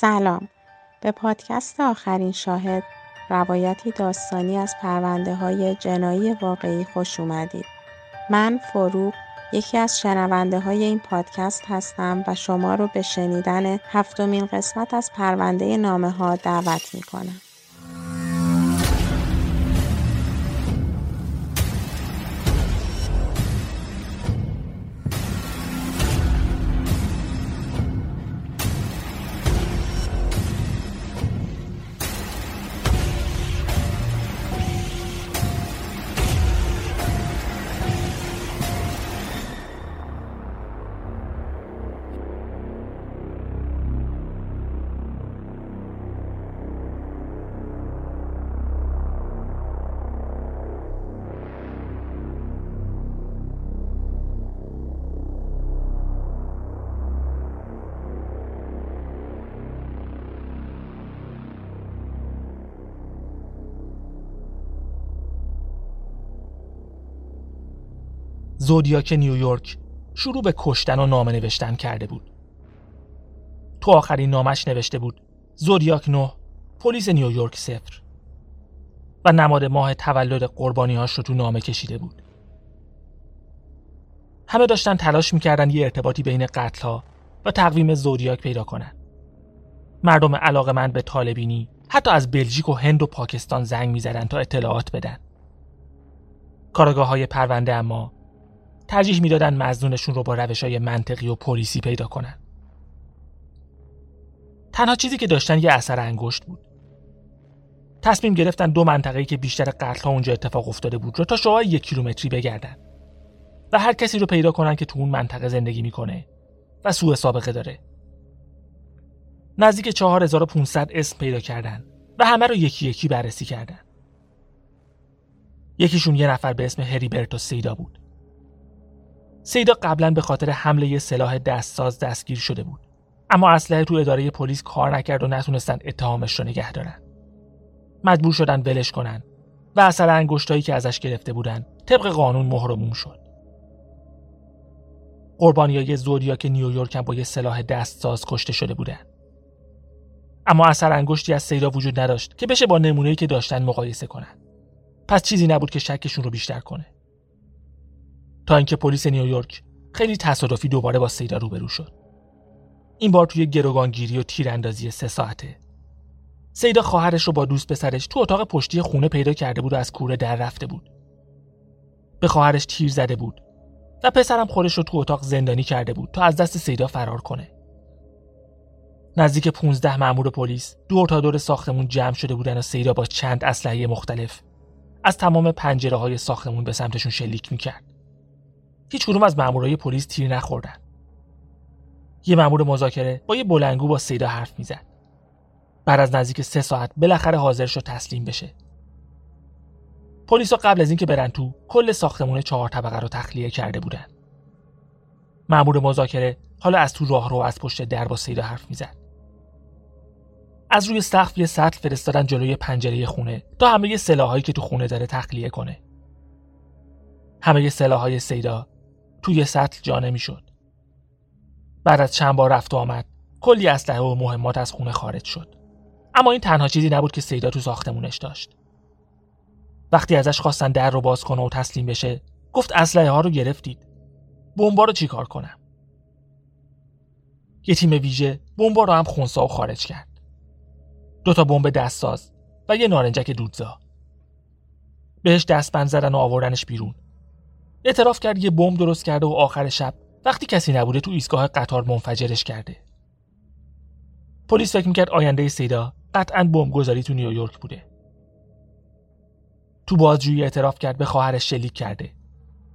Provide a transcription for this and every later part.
سلام به پادکست آخرین شاهد روایتی داستانی از پرونده های جنایی واقعی خوش اومدید من فروغ یکی از شنونده های این پادکست هستم و شما رو به شنیدن هفتمین قسمت از پرونده نامه ها دعوت می کنم. زودیاک نیویورک شروع به کشتن و نامه نوشتن کرده بود. تو آخرین نامش نوشته بود زودیاک نو پلیس نیویورک صفر و نماد ماه تولد قربانیهاش رو تو نامه کشیده بود. همه داشتن تلاش می‌کردن یه ارتباطی بین قتلها و تقویم زودیاک پیدا کنن. مردم علاقه من به طالبینی حتی از بلژیک و هند و پاکستان زنگ می‌زدن تا اطلاعات بدن. کارگاه های پرونده اما ترجیح می‌دادن مزنونشون رو با روش های منطقی و پلیسی پیدا کنن. تنها چیزی که داشتن یه اثر انگشت بود. تصمیم گرفتن دو منطقه‌ای که بیشتر قتل ها اونجا اتفاق افتاده بود رو تا شعاع یک کیلومتری بگردن و هر کسی رو پیدا کنن که تو اون منطقه زندگی می‌کنه و سوء سابقه داره. نزدیک 4500 اسم پیدا کردن و همه رو یکی یکی بررسی کردن. یکیشون یه نفر به اسم هریبرتو سیدا بود. سیدا قبلا به خاطر حمله سلاح دستساز دستگیر شده بود. اما اسلحه تو اداره پلیس کار نکرد و نتونستن اتهامش رو نگه دارن. مجبور شدن ولش کنن و اثر انگشتایی که ازش گرفته بودن طبق قانون مهرموم شد. قربانیای زودیاک نیویورک هم با یه سلاح دستساز کشته شده بودن. اما اثر انگشتی از سیدا وجود نداشت که بشه با نمونه‌ای که داشتن مقایسه کنن. پس چیزی نبود که شکشون رو بیشتر کنه. تا اینکه پلیس نیویورک خیلی تصادفی دوباره با سیدا روبرو شد. این بار توی گروگانگیری و تیراندازی سه ساعته. سیدا خواهرش رو با دوست پسرش تو اتاق پشتی خونه پیدا کرده بود و از کوره در رفته بود. به خواهرش تیر زده بود و پسرم خودش رو تو اتاق زندانی کرده بود تا از دست سیدا فرار کنه. نزدیک 15 مأمور پلیس دور تا دور ساختمون جمع شده بودن و سیدا با چند اسلحه مختلف از تمام پنجره های ساختمون به سمتشون شلیک می‌کرد. هیچ کدوم از مامورای پلیس تیر نخوردن. یه مامور مذاکره با یه بلنگو با سیدا حرف می‌زد. بعد از نزدیک سه ساعت بالاخره حاضر شد تسلیم بشه. پلیسا قبل از اینکه برن تو کل ساختمون چهار طبقه رو تخلیه کرده بودن. مامور مذاکره حالا از تو راه رو از پشت در با سیدا حرف می‌زد. از روی سقف یه سطل فرستادن جلوی پنجره خونه تا همه سلاحایی که تو خونه داره تخلیه کنه. همه سلاحهای سیدا توی سطل جا نمی‌شد. بعد از چند بار رفت و آمد کلی اسلحه و مهمات از خونه خارج شد. اما این تنها چیزی نبود که سیدا تو ساختمونش داشت. وقتی ازش خواستن در رو باز کنه و تسلیم بشه گفت اسلحه ها رو گرفتید. بمبا رو چیکار کنم؟ یه تیم ویژه بمبا رو هم خونسا و خارج کرد. دو تا بمب دستساز و یه نارنجک دودزا. بهش دستبند زدن و آوردنش بیرون اعتراف کرد یه بمب درست کرده و آخر شب وقتی کسی نبوده تو ایستگاه قطار منفجرش کرده پلیس فکر می‌کرد آینده سیدا قطعا بمبگذاری تو نیویورک بوده تو بازجویی اعتراف کرد به خواهرش شلیک کرده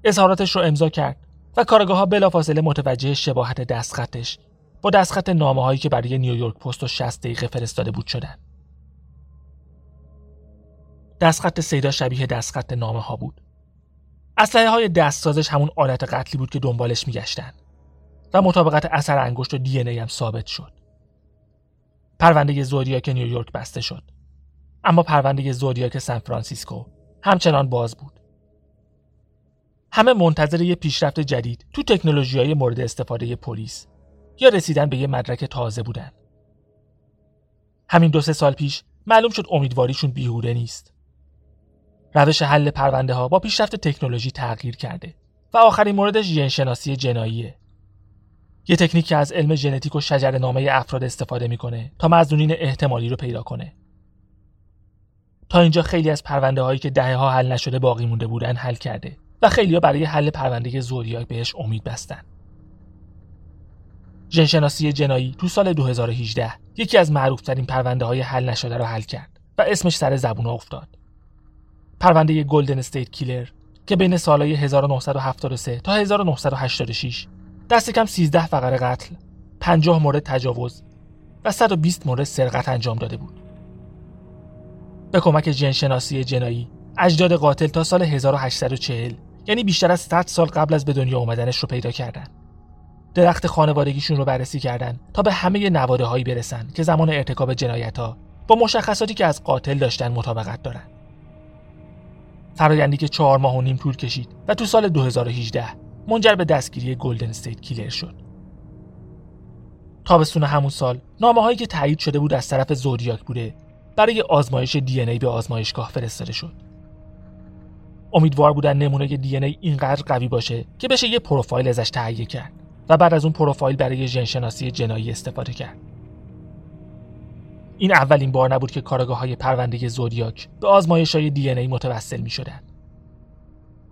اظهاراتش رو امضا کرد و کارگاه ها بلافاصله متوجه شباهت دستخطش با دستخط نامه هایی که برای نیویورک پست و 60 دقیقه فرستاده بود شدن. دستخط سیدا شبیه دستخط نامه ها بود. اسلحه های دستسازش همون آلت قتلی بود که دنبالش میگشتن و مطابقت اثر انگشت و دی ای هم ثابت شد. پرونده زودیاک نیویورک بسته شد. اما پرونده زودیاک سان فرانسیسکو همچنان باز بود. همه منتظر یه پیشرفت جدید تو تکنولوژی های مورد استفاده پلیس یا رسیدن به یه مدرک تازه بودن. همین دو سه سال پیش معلوم شد امیدواریشون بیهوده نیست. روش حل پرونده ها با پیشرفت تکنولوژی تغییر کرده و آخرین موردش ژنشناسی جناییه. یه تکنیک که از علم ژنتیک و شجر نامه افراد استفاده می‌کنه تا مزنونین احتمالی رو پیدا کنه. تا اینجا خیلی از پرونده هایی که دهه ها حل نشده باقی مونده بودن حل کرده و خیلی ها برای حل پرونده زوریاک بهش امید بستن. ژنشناسی جنایی تو سال 2018 یکی از معروفترین پرونده های حل نشده رو حل کرد و اسمش سر زبون افتاد. پرونده گلدن استیت کیلر که بین سالهای 1973 تا 1986 دست کم 13 فقره قتل، 50 مورد تجاوز و 120 مورد سرقت انجام داده بود. به کمک جنشناسی جنایی اجداد قاتل تا سال 1840 یعنی بیشتر از 100 سال قبل از به دنیا اومدنش رو پیدا کردن. درخت خانوادگیشون رو بررسی کردن تا به همه نواده هایی برسن که زمان ارتکاب جنایت ها با مشخصاتی که از قاتل داشتن مطابقت دارن. فرایندی که چهار ماه و نیم طول کشید و تو سال 2018 منجر به دستگیری گلدن استیت کیلر شد. تابستون همون سال نامه هایی که تایید شده بود از طرف زودیاک بوده برای آزمایش DNA به آزمایشگاه فرستاده شد. امیدوار بودن نمونه DNA اینقدر قوی باشه که بشه یه پروفایل ازش تهیه کرد و بعد از اون پروفایل برای ژنشناسی جنایی استفاده کرد. این اولین بار نبود که کارآگاه های پرونده زودیاک به آزمایش های DNA متوسل می شدن.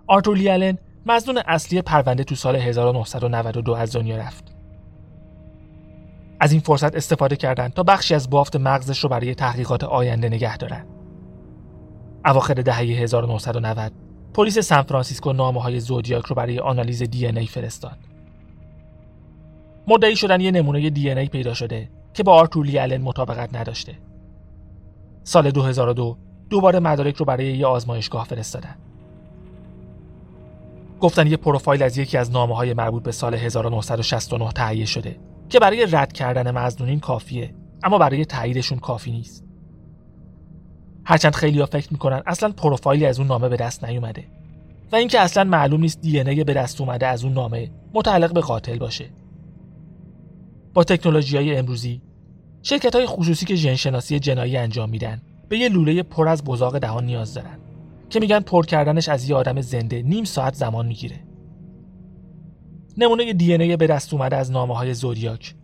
آرتور لی آلن مظنون اصلی پرونده تو سال 1992 از دنیا رفت. از این فرصت استفاده کردند تا بخشی از بافت مغزش رو برای تحقیقات آینده نگه دارن. اواخر دهه 1990 پلیس سان فرانسیسکو نامه های زودیاک رو برای آنالیز DNA فرستاد. مدعی شدن یه نمونه دی ای پیدا شده که با آرتور آلن مطابقت نداشته. سال 2002 دوباره مدارک رو برای یه آزمایشگاه فرستادن. گفتن یه پروفایل از یکی از نامه های مربوط به سال 1969 تهیه شده که برای رد کردن مزنونین کافیه اما برای تاییدشون کافی نیست. هرچند خیلی ها فکر می‌کنن اصلا پروفایلی از اون نامه به دست نیومده و اینکه اصلا معلوم نیست دی به دست اومده از اون نامه متعلق به قاتل باشه. با تکنولوژی های امروزی شرکت های خصوصی که ژنشناسی جنایی انجام میدن به یه لوله پر از بزاق دهان نیاز دارن که میگن پر کردنش از یه آدم زنده نیم ساعت زمان می‌گیره. نمونه دی ای به دست اومده از نامه های زودیاک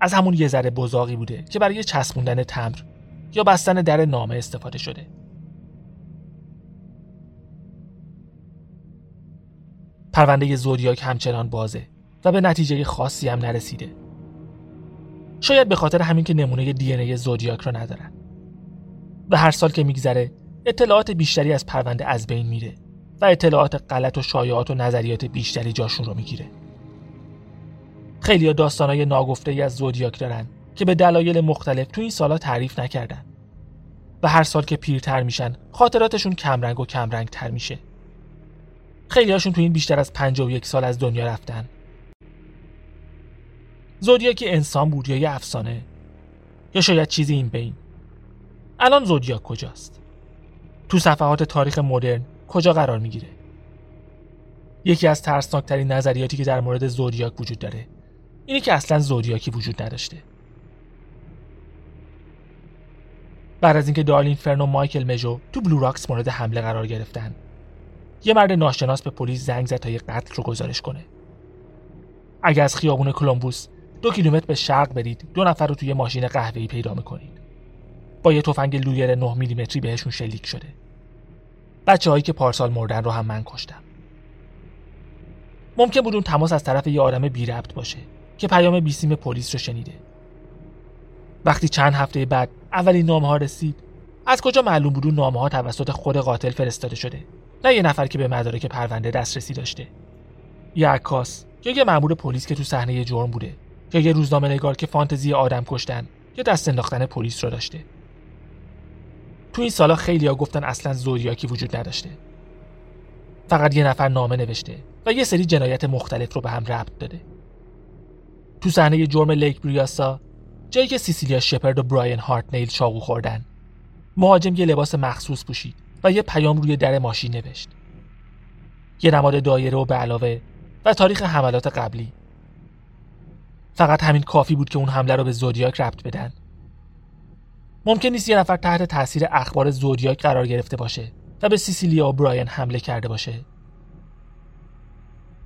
از همون یه ذره بزاقی بوده که برای چسبوندن تمر یا بستن در نامه استفاده شده. پرونده زودیاک همچنان بازه و به نتیجه خاصی هم نرسیده. شاید به خاطر همین که نمونه دی ای زودیاک رو ندارن. و هر سال که میگذره اطلاعات بیشتری از پرونده از بین میره و اطلاعات غلط و شایعات و نظریات بیشتری جاشون رو می‌گیره. خیلی داستانهای ناگفته ای از زودیاک دارن که به دلایل مختلف تو این سالا تعریف نکردن و هر سال که پیرتر میشن خاطراتشون کمرنگ و کمرنگ تر میشه خیلی هاشون تو این بیشتر از یک سال از دنیا رفتن زودیاک انسان بود یا یه افسانه؟ یا شاید چیزی این بین؟ الان زودیاک کجاست؟ تو صفحات تاریخ مدرن کجا قرار می‌گیره؟ یکی از ترسناکترین نظریاتی که در مورد زودیاک وجود داره اینه که اصلا زودیاکی وجود نداشته. بعد از اینکه دارلین فرن و مایکل مژو تو بلو راکس مورد حمله قرار گرفتن یه مرد ناشناس به پلیس زنگ زد تا یه قتل رو گزارش کنه. اگه از خیابون کلمبوس دو کیلومتر به شرق برید. دو نفر رو توی ماشین قهوه‌ای پیدا می‌کنید. با یه تفنگ لویر 9 میلیمتری بهشون شلیک شده. بچه هایی که پارسال مردن رو هم من کشتم. ممکن بود اون تماس از طرف یه آدم بی ربط باشه که پیام بیسیم پلیس رو شنیده. وقتی چند هفته بعد اولین نامه ها رسید از کجا معلوم بود اون نامه ها توسط خود قاتل فرستاده شده؟ نه یه نفر که به مدارک پرونده دسترسی داشته. یه عکاس یا یه مأمور پلیس که تو صحنه جرم بوده. یا یه روزنامه نگار که فانتزی آدم کشتن یا دست انداختن پلیس رو داشته. تو این سالا خیلیا گفتن اصلا زودیاکی وجود نداشته. فقط یه نفر نامه نوشته و یه سری جنایت مختلف رو به هم ربط داده. تو صحنه جرم لیک بریاسا جایی که سیسیلیا شپرد و براین نیل چاقو خوردن مهاجم یه لباس مخصوص پوشید و یه پیام روی در ماشین نوشت. یه نماد دایره و به علاوه و تاریخ حملات قبلی. فقط همین کافی بود که اون حمله رو به زودیاک ربط بدن. ممکن نیست یه نفر تحت تاثیر اخبار زودیاک قرار گرفته باشه و به سیسیلیا و براین حمله کرده باشه.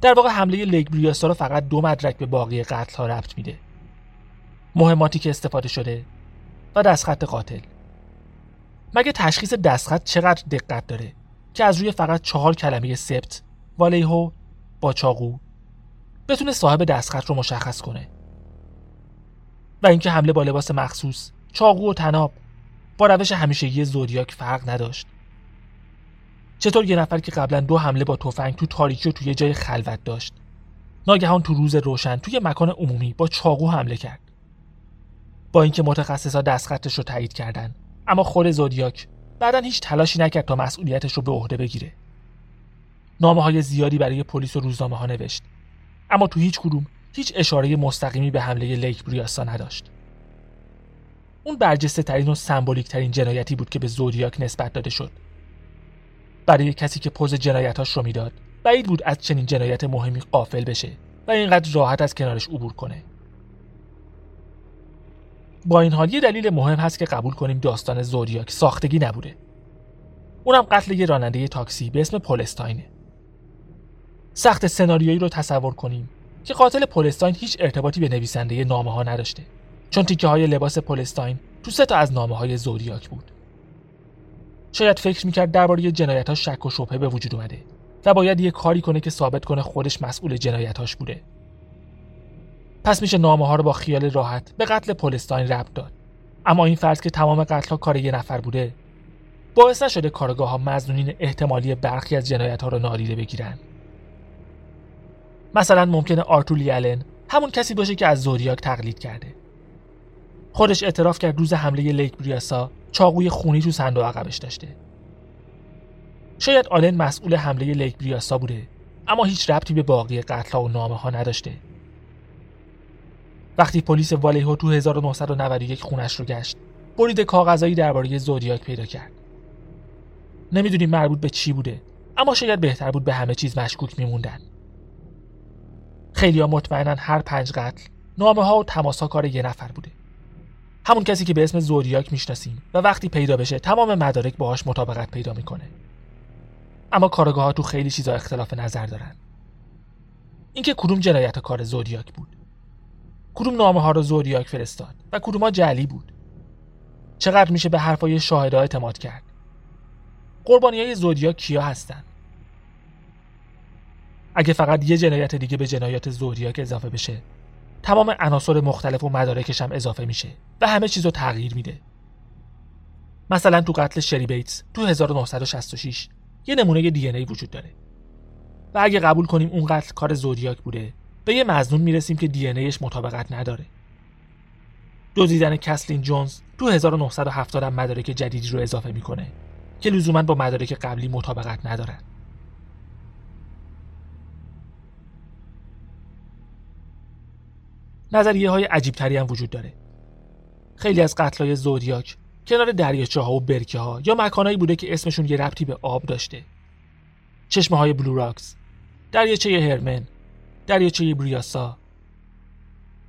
در واقع حمله لیک بریاسا رو فقط دو مدرک به باقی قتل ها ربط میده. مهماتی که استفاده شده و دستخط قاتل. مگه تشخیص دستخط چقدر دقت داره که از روی فقط چهار کلمه سبت والیهو با چاقو بتونه صاحب دستخط رو مشخص کنه؟ و اینکه حمله با لباس مخصوص چاقو و تناب با روش همیشگی زودیاک فرق نداشت. چطور یه نفر که قبلا دو حمله با تفنگ تو تاریکی و توی جای خلوت داشت ناگهان تو روز روشن توی مکان عمومی با چاقو حمله کرد. با اینکه متخصصا دستخطش رو تایید کردن اما خود زودیاک بعدا هیچ تلاشی نکرد تا مسئولیتش رو به عهده بگیره. نامه های زیادی برای پلیس و روزنامه ها نوشت. اما تو هیچ کدوم هیچ اشاره مستقیمی به حمله لیک بریاسا نداشت. اون برجسته ترین و سمبولیک ترین جنایتی بود که به زودیاک نسبت داده شد. برای کسی که پوز جنایتاش رو می‌داد بعید بود از چنین جنایت مهمی قافل بشه و اینقدر راحت از کنارش عبور کنه. با این حال یه دلیل مهم هست که قبول کنیم داستان زودیاک ساختگی نبوده. اونم قتل یه راننده تاکسی به اسم پولستاینه سخت سناریویی رو تصور کنیم. که قاتل پولستاین هیچ ارتباطی به نویسنده نامه ها نداشته چون تیکه های لباس پولستاین تو سه تا از نامه های زودیاک بود. شاید فکر می‌کرد درباره جنایت ها شک و شبهه به وجود اومده و باید یه کاری کنه که ثابت کنه خودش مسئول جنایتاش بوده. پس میشه نامه ها رو با خیال راحت به قتل پولستاین ربط داد. اما این فرض که تمام قتل ها کار یه نفر بوده باعث نشده کارگاه ها مزنونین احتمالی برخی از جنایت ها رو نادیده بگیرن. مثلا ممکنه آرتولی آلن همون کسی باشه که از زوریاک تقلید کرده. خودش اعتراف کرد روز حمله لیک بریاسا چاقوی خونی تو صندوق عقبش داشته. شاید آلن مسئول حمله لیک بریاسا بوده اما هیچ ربطی به باقی قتل و نامه ها نداشته. وقتی پلیس والیهو تو 1991 خونه‌ش رو گشت بریده کاغذایی درباره زودیاک پیدا کرد. نمی‌دونیم مربوط به چی بوده اما شاید بهتر بود به همه چیز مشکوک میموندن. خیلی ها مطمئنن هر پنج قتل نامه ها و تماس کار یه نفر بوده. همون کسی که به اسم زودیاک می‌شناسیم و وقتی پیدا بشه تمام مدارک باهاش مطابقت پیدا می‌کنه. اما کارگاه ها تو خیلی چیزا اختلاف نظر دارن. اینکه کدوم جنایت کار زودیاک بود. کدوم نامه ها رو زودیاک فرستاد و کدوم ها جعلی بود. چقدر میشه به حرفای شاهدا اعتماد کرد؟ قربانی های زودیاک کیا هستن؟ اگه فقط یه جنایت دیگه به جنایات زودیاک اضافه بشه تمام عناصر مختلف و مدارکش هم اضافه میشه و همه چیز رو تغییر میده. مثلا تو قتل شری بیتس تو 1966 یه نمونه دی ای وجود داره. و اگه قبول کنیم اون قتل کار زودیاک بوده به یه مزنون می‌رسیم که دی ایش مطابقت نداره. دزدیدن کسلین جونز تو 1970 هم مدارک جدیدی رو اضافه می‌کنه که لزوما با مدارک قبلی مطابقت ندارن. نظریه های عجیب تری هم وجود داره. خیلی از قتل های زودیاک کنار دریاچه ها و برکه ها یا مکانهایی بوده که اسمشون یه ربطی به آب داشته. چشمه های بلو راکس دریاچه هرمن دریاچه بریاسا.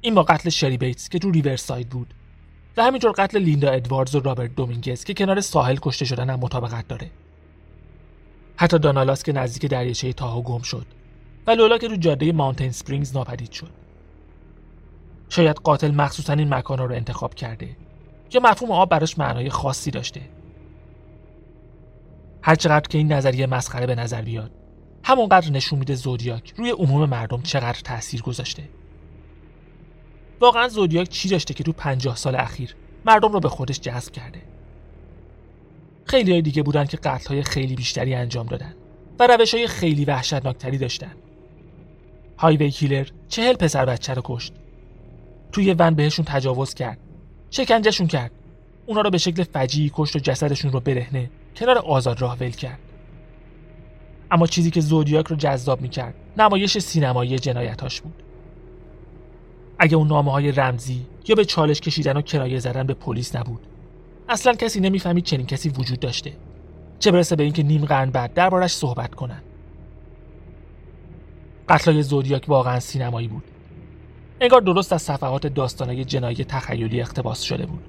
این با قتل شری بیتس که تو ریورساید بود و همینطور قتل لیندا ادواردز و رابرت دومینگز که کنار ساحل کشته شدن هم مطابقت داره. حتی دانا لس که نزدیک دریاچه تاهو گم شد و لولا که رو جاده ماونتین سپرینگز ناپدید شد. شاید قاتل مخصوصا این مکانها رو انتخاب کرده. یا مفهوم آب براش معنای خاصی داشته. هرچقدر که این نظریه مسخره به نظر بیاد همونقدر نشون میده زودیاک روی عموم مردم چقدر تاثیر گذاشته. واقعا زودیاک چی داشته که تو پنجاه سال اخیر مردم رو به خودش جذب کرده؟ خیلی های دیگه بودن که قتل های خیلی بیشتری انجام دادن و روش های خیلی وحشتناکتری داشتن. هایوی کیلر چهل پسر بچه رو کشت. توی ون بهشون تجاوز کرد. شکنجهشون کرد. اونا رو به شکل فجیعی کشت و جسدشون رو برهنه. کنار آزاد راه ول کرد. اما چیزی که زودیاک رو جذاب می‌کرد نمایش سینمایی جنایتاش بود. اگه اون نامه های رمزی یا به چالش کشیدن و کرایه زدن به پلیس نبود اصلا کسی نمی‌فهمید چنین کسی وجود داشته. چه برسه به اینکه نیم قرن بعد دربارش صحبت کنن. قتلای زودیاک واقعا سینمایی بود. انگار درست از صفحات داستانهای جنایی تخیلی اقتباس شده بود.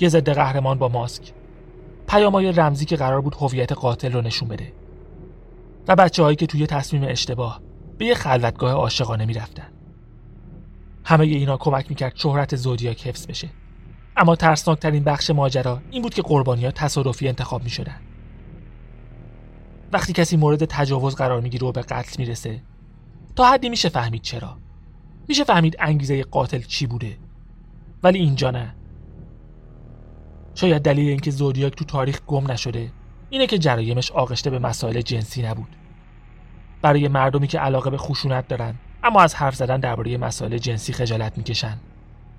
یه ضد قهرمان با ماسک. پیامای رمزی که قرار بود هویت قاتل رو نشون بده. و بچه هایی که توی تصمیم اشتباه به یه خلوتگاه عاشقانه می‌رفتن. همه اینا کمک می‌کرد شهرت زودیاک حفظ بشه. اما ترسناکترین بخش ماجرا این بود که قربانی ها تصادفی انتخاب می شدن. وقتی کسی مورد تجاوز قرار می‌گیره و به قتل می‌رسه تا حدی میشه فهمید چرا. میشه فهمید انگیزه قاتل چی بوده. ولی اینجا نه. شاید دلیل اینکه زودیاک تو تاریخ گم نشده اینه که جرایمش آغشته به مسائل جنسی نبود. برای مردمی که علاقه به خشونت دارن اما از حرف زدن درباره مسائل جنسی خجالت می‌کشن.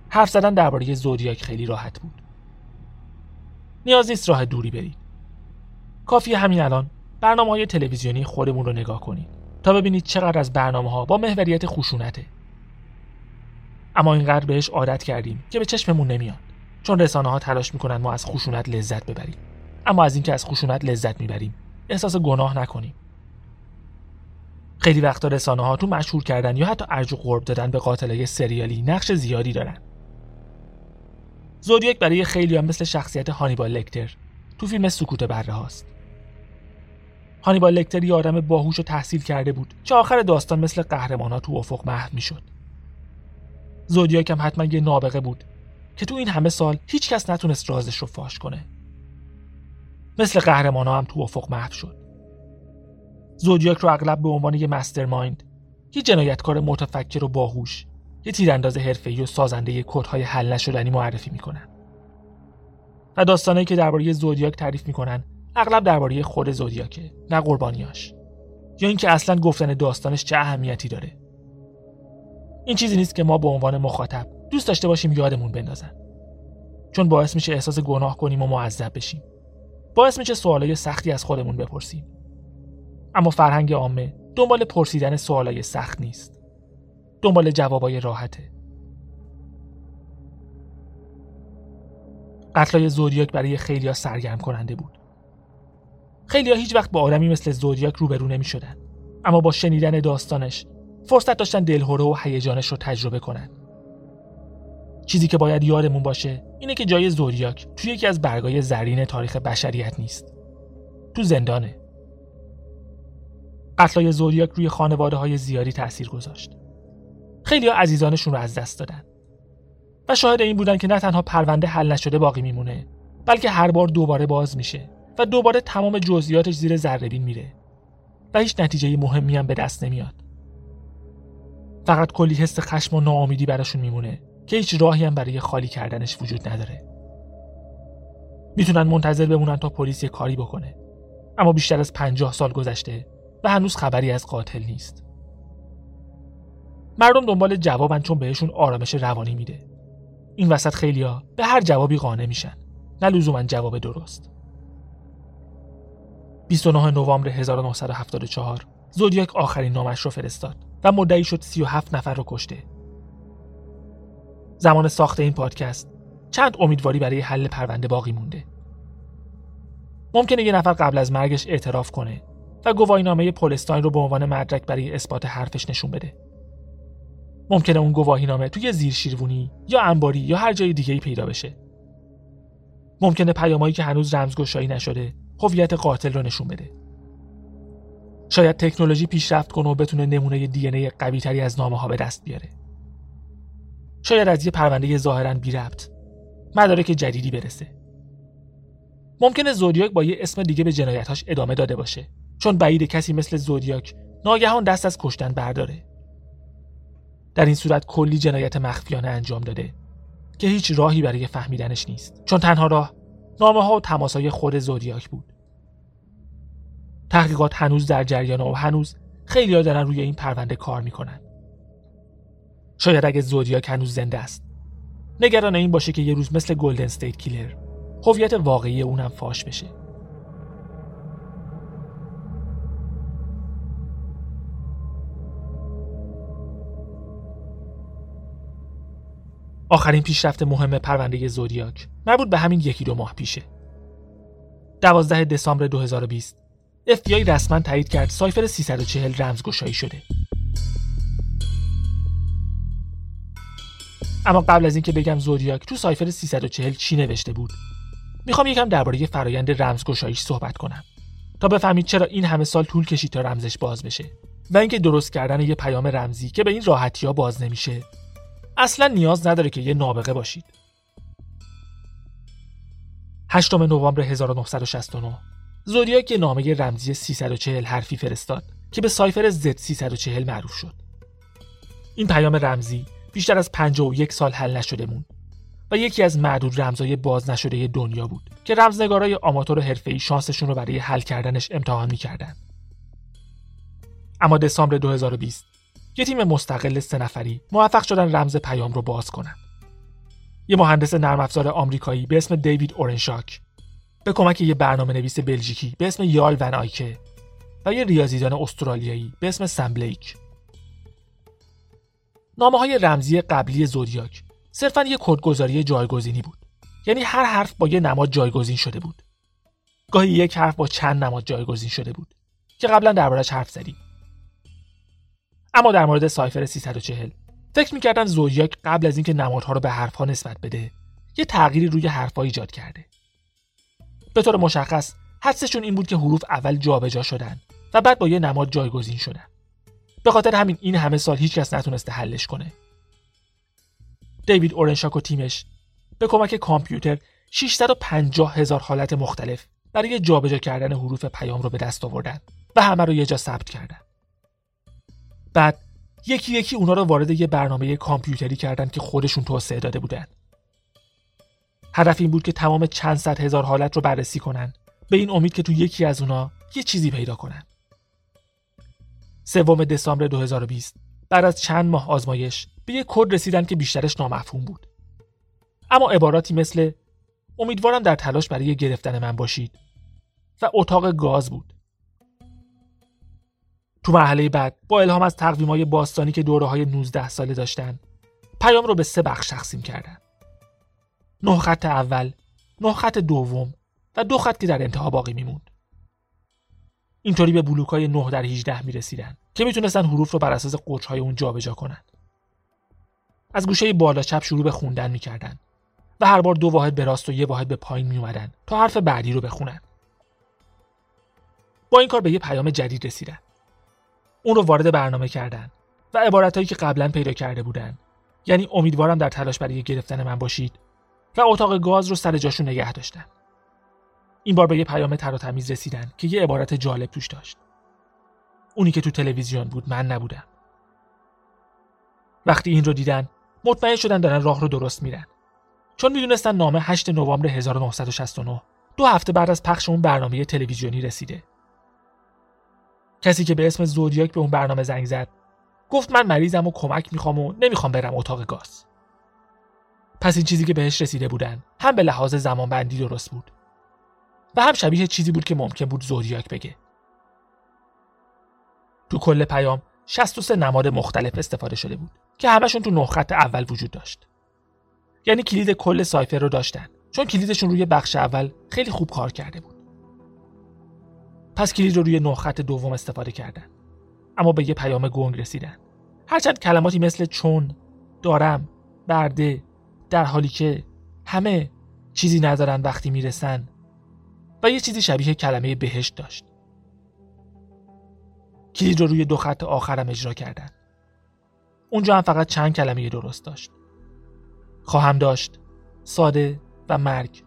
حرف زدن درباره زودیاک خیلی راحت بود. نیاز نیست راه دوری برید. کافی همین الان برنامه های تلویزیونی خودمون رو نگاه کنید تا ببینید چقدر از برنامه ها با محوریت خشونته اما اینقدر بهش عادت کردیم که به چشممون نمیاد. چون رسانه ها تلاش می‌کنن ما از خشونت لذت ببریم. اما از اینکه از خشونت لذت می‌بریم احساس گناه نکنیم. خیلی وقتا رسانه ها تو مشهور کردن یا حتی ارج و قرب دادن به قاتلای سریالی نقش زیادی دارن. زودیاک برای خیلی هم مثل شخصیت هانیبال لکتر تو فیلم سکوت بره هاست. هانیبال لکتر یه آدم باهوش و تحصیل کرده بود که آخر داستان مثل قهرمان تو افق محو می‌شد. زودیاک هم حتما یه نابغه بود که تو این همه سال هیچ کس نتونست رازش رو فاش کنه. مثل قهرمان هم تو افق محو شد. زودیاک رو اغلب به عنوان یه مسترمایند یه جنایتکار متفکر و باهوش یه تیرانداز حرفه‌ای و سازنده کدهای حل نشدنی معرفی می‌کنن. و داستانهایی که درباره زودیاک تعریف می‌کنن اغلب درباره خود زودیاکه نه قربانیاش. یا اینکه اصلا گفتن داستانش چه اهمیتی داره. این چیزی نیست که ما به عنوان مخاطب دوست داشته باشیم یادمون بندازن. چون باعث میشه احساس گناه کنیم و معذب بشیم. باعث میشه سوالای سختی از خودمون بپرسیم. اما فرهنگ عامه دنبال پرسیدن سوالای سخت نیست. دنبال جوابای راحته. قتلای زودیاک برای خیلیا سرگرم کننده بود. خیلیا هیچ وقت با آدمی مثل زودیاک روبرو نمی شدن. اما با شنیدن داستانش فرصت داشتن دلهوره و هیجانش رو تجربه کنن. چیزی که باید یادمون باشه اینه که جای زودیاک توی یکی از برگای زرین تاریخ بشریت نیست. تو زندانه. قتلای زودیاک روی خانواده های زیادی تاثیر گذاشت. خیلی ها عزیزانشون رو از دست دادن. و شاهد این بودن که نه تنها پرونده حل نشده باقی میمونه بلکه هر بار دوباره باز میشه و دوباره تمام جزئیاتش زیر ذره میره. و هیچ نتیجه مهمی هم به دست نمیاد. فقط کلی حس خشم و ناامیدی براشون میمونه که هیچ راهی هم برای خالی کردنش وجود نداره. می‌تونن منتظر بمونن تا پلیس یه کاری بکنه. اما بیشتر از پنجاه سال گذشته و هنوز خبری از قاتل نیست. مردم دنبال جوابن چون بهشون آرامش روانی میده. این وسط خیلیا به هر جوابی قانع میشن. نه لزوما جواب درست. 29 نوامبر 1974 زودیاک آخرین نامش رو فرستاد و مدعی شد 37 نفر رو کشته. زمان ساخت این پادکست چند امیدواری برای حل پرونده باقی مونده. ممکنه یه نفر قبل از مرگش اعتراف کنه و گواهینامه پولستاین رو به عنوان مدرک برای اثبات حرفش نشون بده. ممکنه اون گواهینامه توی زیر شیروونی یا انباری یا هر جای دیگه ای پیدا بشه. ممکنه پیامایی که هنوز رمزگشایی نشده هویت قاتل رو نشون بده. شاید تکنولوژی پیشرفت کنه و بتونه نمونه دی ان قوی تری از نامه ها به دست بیاره. شاید از یه پرونده ظاهرا بی ربط مدارک جدیدی برسه. ممکنه زودیاک با یه اسم دیگه به جنایتاش ادامه داده باشه چون بعید کسی مثل زودیاک ناگهان دست از کشتن برداره. در این صورت کلی جنایت مخفیانه انجام داده که هیچ راهی برای فهمیدنش نیست چون تنها راه نامه ها و تماسهای خود زودیاک بود. تحقیقات هنوز در جریان و هنوز خیلی ها دارن روی این پرونده کار می‌کنن. شاید اگه زودیاک هنوز زنده است. نگران این باشه که یه روز مثل گلدن استیت کیلر هویت واقعی اونم فاش بشه. آخرین پیشرفت مهم پرونده زودیاک مربوط به همین یکی دو ماه پیشه. 12 دسامبر 2020 FBI رسما تایید کرد سایفر 340 رمزگشایی شده. اما قبل از اینکه بگم زودیاک تو سایفر 340 چی نوشته بود؟ می‌خوام یکم درباره فرایند رمزگشاییش صحبت کنم تا بفهمید چرا این همه سال طول کشید تا رمزش باز بشه و اینکه درست کردن یه پیام رمزی که به این راحتی ها باز نمیشه اصلا نیاز نداره که یه نابغه باشید. 8 نوامبر 1969 زودیاک یه نامه رمزی 340 حرفی فرستاد که به سایفر Z340 معروف شد. این پیام رمزی بیشتر از 51 سال حل نشده موند و یکی از معدود رمزهای باز نشده دنیا بود که رمزنگارای آماتور حرفه‌ای شانسشون رو برای حل کردنش امتحان می‌کردن. اما دسامبر 2020 یه تیم مستقل سه نفری موفق شدن رمز پیام رو باز کنن. یه مهندس نرم افزار آمریکایی به اسم دیوید اورنشاک به کمک یه برنامه نویس بلژیکی به اسم یال ون آیکه و یه ریاضیدان استرالیایی به اسم سم بلیک. نامه های رمزی قبلی زودیاک صرفا یه کدگذاری جایگزینی بود. یعنی هر حرف با یه نماد جایگزین شده بود. گاهی یک حرف با چند نماد جایگزین شده بود که قبلا دربارش حرف زدیم. اما در مورد سایفر 340 فکر می‌کردم زودیاک قبل از اینکه نمادها رو به حرفها نسبت بده یه تغییری روی حرفها ایجاد کرده. به طور مشخص حدسشون این بود که حروف اول جابجا شدن و بعد با یه نماد جایگزین شدن. به خاطر همین این همه سال هیچکس نتونسته حلش کنه. دیوید اورنشاک و تیمش به کمک کامپیوتر 650 هزار حالت مختلف برای جابجا کردن حروف پیام رو به دست آوردن و همه رو یه جا ثبت کردن. بعد یکی یکی اونا رو وارد یه برنامه کامپیوتری کردن که خودشون توسعه داده بودن. هدف این بود که تمام چند صد هزار حالت رو بررسی کنن. به این امید که تو یکی از اونا یه چیزی پیدا کنن. سوم دسامبر 2020 بعد از چند ماه آزمایش به یه کد رسیدن که بیشترش نامفهوم بود. اما عباراتی مثل امیدوارم در تلاش برای گرفتن من باشید. و اتاق گاز بود. تو مرحله بعد با الهام از های باستانی که دوره های 19 ساله داشتن پیام رو به سه بخش تقسیم کردن. نه خط اول نه خط دوم و دو خط که در انتها باقی میموند. اینطوری به بلوک های 9 در 18 می رسیدن که می‌تونستن حروف رو بر اساس قطر های اون جابجا کنن. از گوشه بالا چپ شروع به خوندن می‌کردن و هر بار دو واحد به راست و یه واحد به پایین می اومدن تا حرف بعدی رو بخونن. با این کار به یه پیام جدید رسیدن. اون رو وارد برنامه کردن و عبارتهایی که قبلا پیدا کرده بودن. یعنی امیدوارم در تلاش برای گرفتن من باشید و اتاق گاز رو سر جاشون نگه داشتن. این بار به یه پیام تر و تمیز رسیدن که یه عبارت جالب توش داشت. اونی که تو تلویزیون بود من نبودم. وقتی این رو دیدن مطمئن شدن دارن راه رو درست میرن. چون می‌دونستن نامه 8 نوامبر 1969 دو هفته بعد از پخش اون برنامه تلویزیونی رسیده. کسی که به اسم زودیاک به اون برنامه زنگ زد گفت من مریضم و کمک می‌خوام و نمی‌خوام برم اتاق گاز. پس این چیزی که بهش رسیده بودن. هم به لحاظ زمانبندی درست بود. و هم شبیه چیزی بود که ممکن بود زودیاک بگه. تو کل پیام 63 نماد مختلف استفاده شده بود که همشون تو نه خط اول وجود داشت. یعنی کلید کل سایفر رو داشتن. چون کلیدشون روی بخش اول خیلی خوب کار کرده بود. پس کلید رو روی نه خط دوم استفاده کردن. اما به یه پیام گنگ رسیدن. هرچند کلماتی مثل چون دارم برده در حالی که همه چیزی ندارن وقتی می‌رسن و یه چیزی شبیه کلمه بهشت داشت. کلید رو روی دو خط آخرم اجرا کردن. اونجا هم فقط چند کلمه درست داشت. خواهم داشت ساده و مرگ.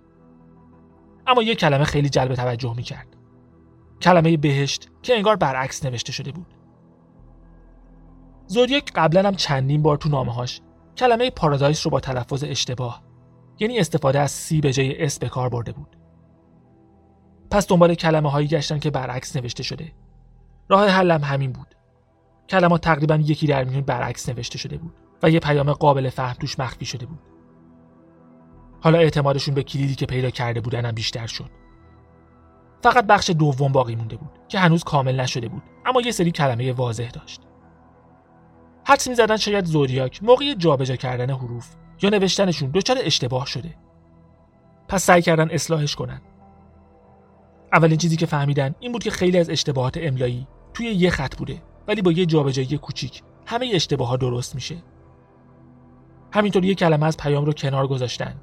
اما یه کلمه خیلی جلب توجه می کرد کلمه بهشت که انگار برعکس نوشته شده بود. زودیاک قبلا هم چندین بار تو نامه‌هاش کلمه پارادایس رو با تلفظ اشتباه یعنی استفاده از سی به جای اس به کار برده بود. پس دنبال کلمه هایی گشتن که برعکس نوشته شده. راه حلم همین بود. کلمات تقریبا یکی در میون برعکس نوشته شده بود و یه پیام قابل فهم توش مخفی شده بود. حالا اعتمادشون به کلیدی که پیدا کرده بودن هم بیشتر شد. فقط بخش دوم باقی مونده بود که هنوز کامل نشده بود اما یه سری کلمه واضح داشت. حدس می‌زدن شاید زودیاک موقع جابجا کردن حروف یا نوشتنشون دچار اشتباه شده. پس سعی کردن اصلاحش کنن. اولین چیزی که فهمیدن این بود که خیلی از اشتباهات املایی توی یه خط بوده ولی با یه جابجایی کوچیک همه اشتباه ها درست میشه. همینطور یه کلمه از پیام رو کنار گذاشتن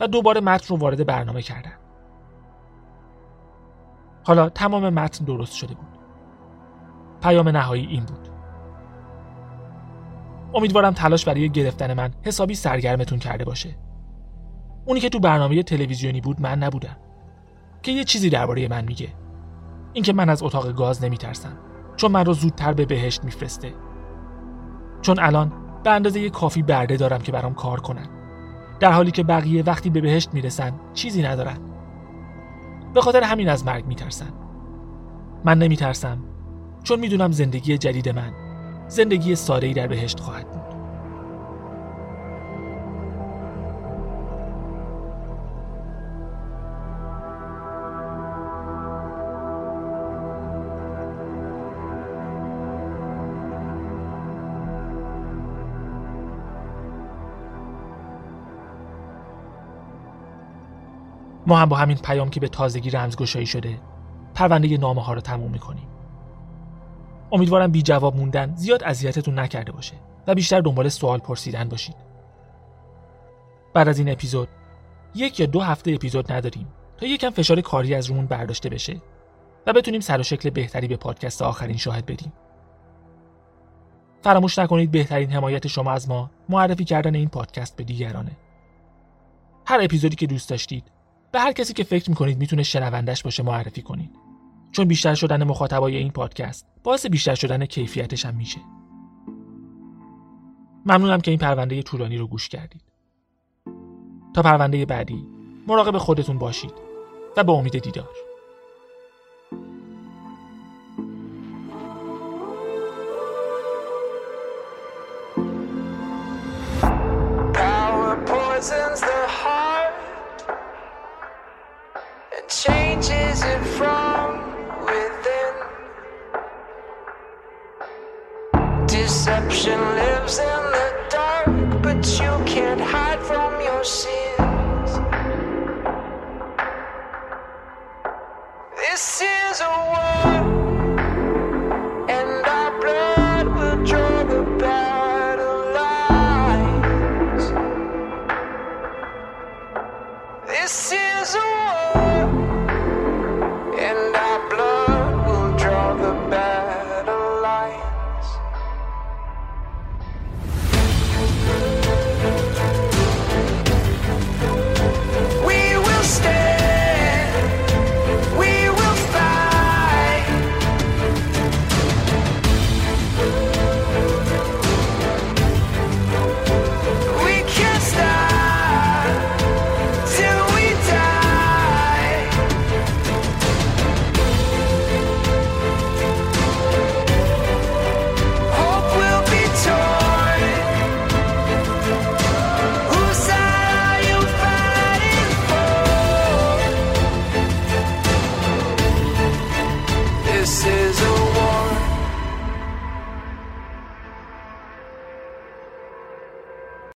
و دوباره متن رو وارد برنامه کردن. حالا تمام متن درست شده بود. پیام نهایی این بود. امیدوارم تلاش برای گرفتن من حسابی سرگرمتون کرده باشه. اونی که تو برنامه تلویزیونی بود من نبودم. که یه چیزی درباره من میگه. اینکه من از اتاق گاز نمیترسم چون من رو زودتر به بهشت میفرسته. چون الان به اندازه یه کافی برده دارم که برام کار کنن. در حالی که بقیه وقتی به بهشت می‌رسن چیزی ندارن. به خاطر همین از مرگ میترسن. من نمیترسم چون می‌دونم زندگی جدید من زندگی ساده‌ای در بهشت خواهد بود. ما هم با همین پیام که به تازگی رمزگشایی شده پرونده نامه ها رو تموم می‌کنیم امیدوارم بی جواب موندن زیاد اذیتتون نکرده باشه و بیشتر دنبال سوال پرسیدن باشید بعد از این اپیزود یک یا دو هفته اپیزود نداریم تا یکم فشار کاری از رومون برداشته بشه و بتونیم سر و شکل بهتری به پادکست آخرین شاهد بدیم. فراموش نکنید بهترین حمایت شما از ما معرفی کردن این پادکست به دیگرانه. هر اپیزودی که دوست داشتید به هر کسی که فکر می‌کنید می‌تونه شنوندش باشه معرفی کنید. چون بیشتر شدن مخاطبای این پادکست باعث بیشتر شدن کیفیتش هم میشه. ممنونم که این پرونده طولانی رو گوش کردید. تا پرونده بعدی مراقب خودتون باشید و به امید دیدار. Deception lives in